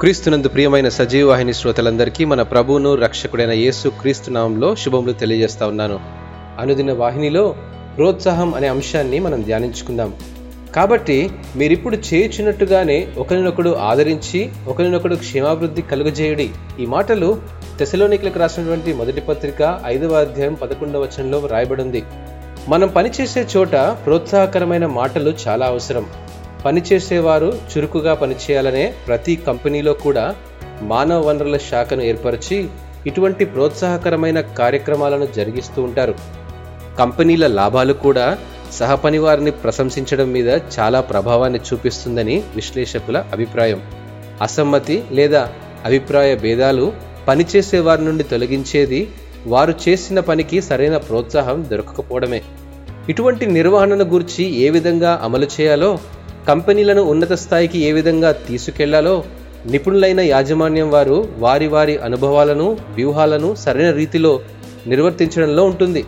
క్రీస్తునందు ప్రియమైన సజీవవాహిని శ్రోతలందరికీ మన ప్రభువును రక్షకుడైన యేసు క్రీస్తు నామంలో శుభములు తెలియజేస్తా ఉన్నాను. అనుదిన వాహినిలో ప్రోత్సాహం అనే అంశాన్ని మనం ధ్యానించుకుందాం. కాబట్టి మీరిప్పుడు చేయుచున్నట్టుగానే ఒకరినొకడు ఆదరించి ఒకరినొకడు క్షేమాభివృద్ధి కలుగజేయుడి. ఈ మాటలు తెసలోనికులకు రాసినటువంటి మొదటి పత్రిక ఐదవ అధ్యాయం పదకొండవ వచనంలో రాయబడింది మనం పనిచేసే చోట ప్రోత్సాహకరమైన మాటలు చాలా అవసరం. పనిచేసేవారు చురుకుగా పనిచేయాలనే ప్రతి కంపెనీలో కూడా మానవ వనరుల శాఖను ఏర్పరిచి ఇటువంటి ప్రోత్సాహకరమైన కార్యక్రమాలను జరిగిస్తూ ఉంటారు. కంపెనీల లాభాలు కూడా సహపని వారిని ప్రశంసించడం మీద చాలా ప్రభావాన్ని చూపిస్తుందని విశ్లేషకుల అభిప్రాయం. అసమ్మతి లేదా అభిప్రాయ భేదాలు పనిచేసే వారి నుండి తొలగించేది వారు చేసిన పనికి సరైన ప్రోత్సాహం దొరకకపోవడమే. ఇటువంటి నిర్వహణను గురించి ఏ విధంగా అమలు చేయాలో కంపెనీలను ఉన్నత స్థాయికి ఏ విధంగా తీసుకెళ్ళాలో నిపుణులైన యాజమాన్యం వారు వారి వారి అనుభవాలను వ్యూహాలను సరైన రీతిలో నిర్వర్తించడంలో ఉంటుంది.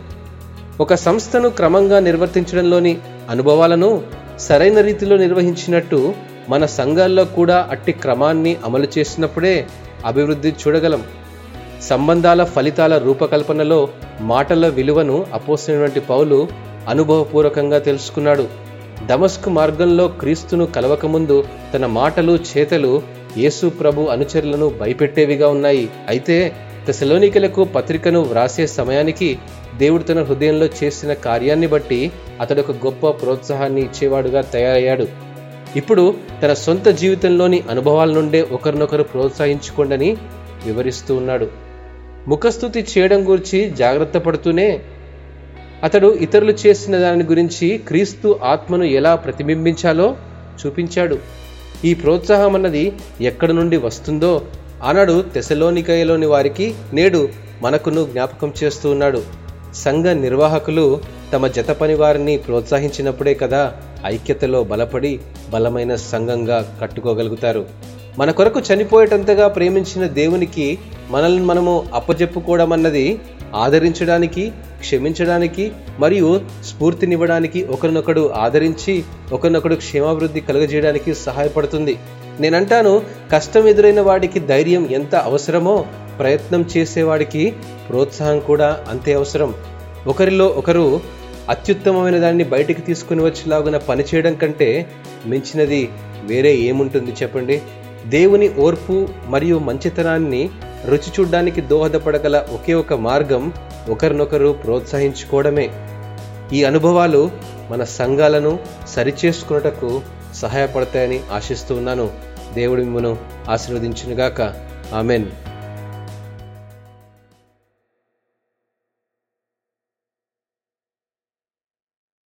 ఒక సంస్థను క్రమంగా నిర్వర్తించడంలోని అనుభవాలను సరైన రీతిలో నిర్వహించినట్టు మన సంఘాల్లో కూడా అట్టి క్రమాన్ని అమలు చేసినప్పుడే అభివృద్ధి చూడగలం. సంబంధాల ఫలితాల రూపకల్పనలో మాటల విలువను అపోసినటువంటి పౌలు అనుభవపూర్వకంగా తెలుసుకున్నాడు. దమస్కు మార్గంలో క్రీస్తును కలవకముందు తన మాటలు చేతలు యేసు ప్రభు అనుచరులను భయపెట్టేవిగా ఉన్నాయి. అయితే తెసలోనికలకు పత్రికను వ్రాసే సమయానికి దేవుడు తన హృదయంలో చేసిన కార్యాన్ని బట్టి అతడు ఒక గొప్ప ప్రోత్సాహాన్ని ఇచ్చేవాడుగా తయారయ్యాడు. ఇప్పుడు తన సొంత జీవితంలోని అనుభవాల నుండే ఒకరినొకరు ప్రోత్సహించుకోండని వివరిస్తూ ఉన్నాడు. ముఖస్థుతి చేయడం గురించి జాగ్రత్త పడుతూనే అతడు ఇతరులు చేసిన దాని గురించి క్రీస్తు ఆత్మను ఎలా ప్రతిబింబించాలో చూపించాడు. ఈ ప్రోత్సాహం అన్నది ఎక్కడి నుండి వస్తుందో ఆనాడు తెసలోనికయలోని వారికి నేడు మనకును జ్ఞాపకం చేస్తూ ఉన్నాడు. సంఘ నిర్వాహకులు తమ జత పని వారిని ప్రోత్సహించినప్పుడే కదా ఐక్యతలో బలపడి బలమైన సంఘంగా కట్టుకోగలుగుతారు. మన కొరకు చనిపోయేటంతగా ప్రేమించిన దేవునికి మనల్ని మనము అప్పజెప్పుకోవడం అన్నది ఆదరించడానికి క్షమించడానికి మరియు స్ఫూర్తినివ్వడానికి ఒకరినొకడు ఆదరించి ఒకరినొకడు క్షేమాభివృద్ధి కలుగజేయడానికి సహాయపడుతుంది. నేనంటాను కష్టం ఎదురైన వాడికి ధైర్యం ఎంత అవసరమో ప్రయత్నం చేసేవాడికి ప్రోత్సాహం కూడా అంతే అవసరం. ఒకరిలో ఒకరు అత్యుత్తమమైన దాన్ని బయటికి తీసుకుని వచ్చేలాగున పనిచేయడం కంటే మించినది వేరే ఏముంటుంది చెప్పండి? దేవుని ఓర్పు మరియు మంచితనాన్ని రుచి చూడ్డానికి దోహదపడగల ఒకే ఒక మార్గం ఒకరినొకరు ప్రోత్సహించుకోవడమే. ఈ అనుభవాలు మన సంఘాలను సరిచేసుకున్నటకు సహాయపడతాయని ఆశిస్తూ ఉన్నాను. దేవుడు మిమ్మను ఆశీర్వదించునుగాక. ఆమెన్.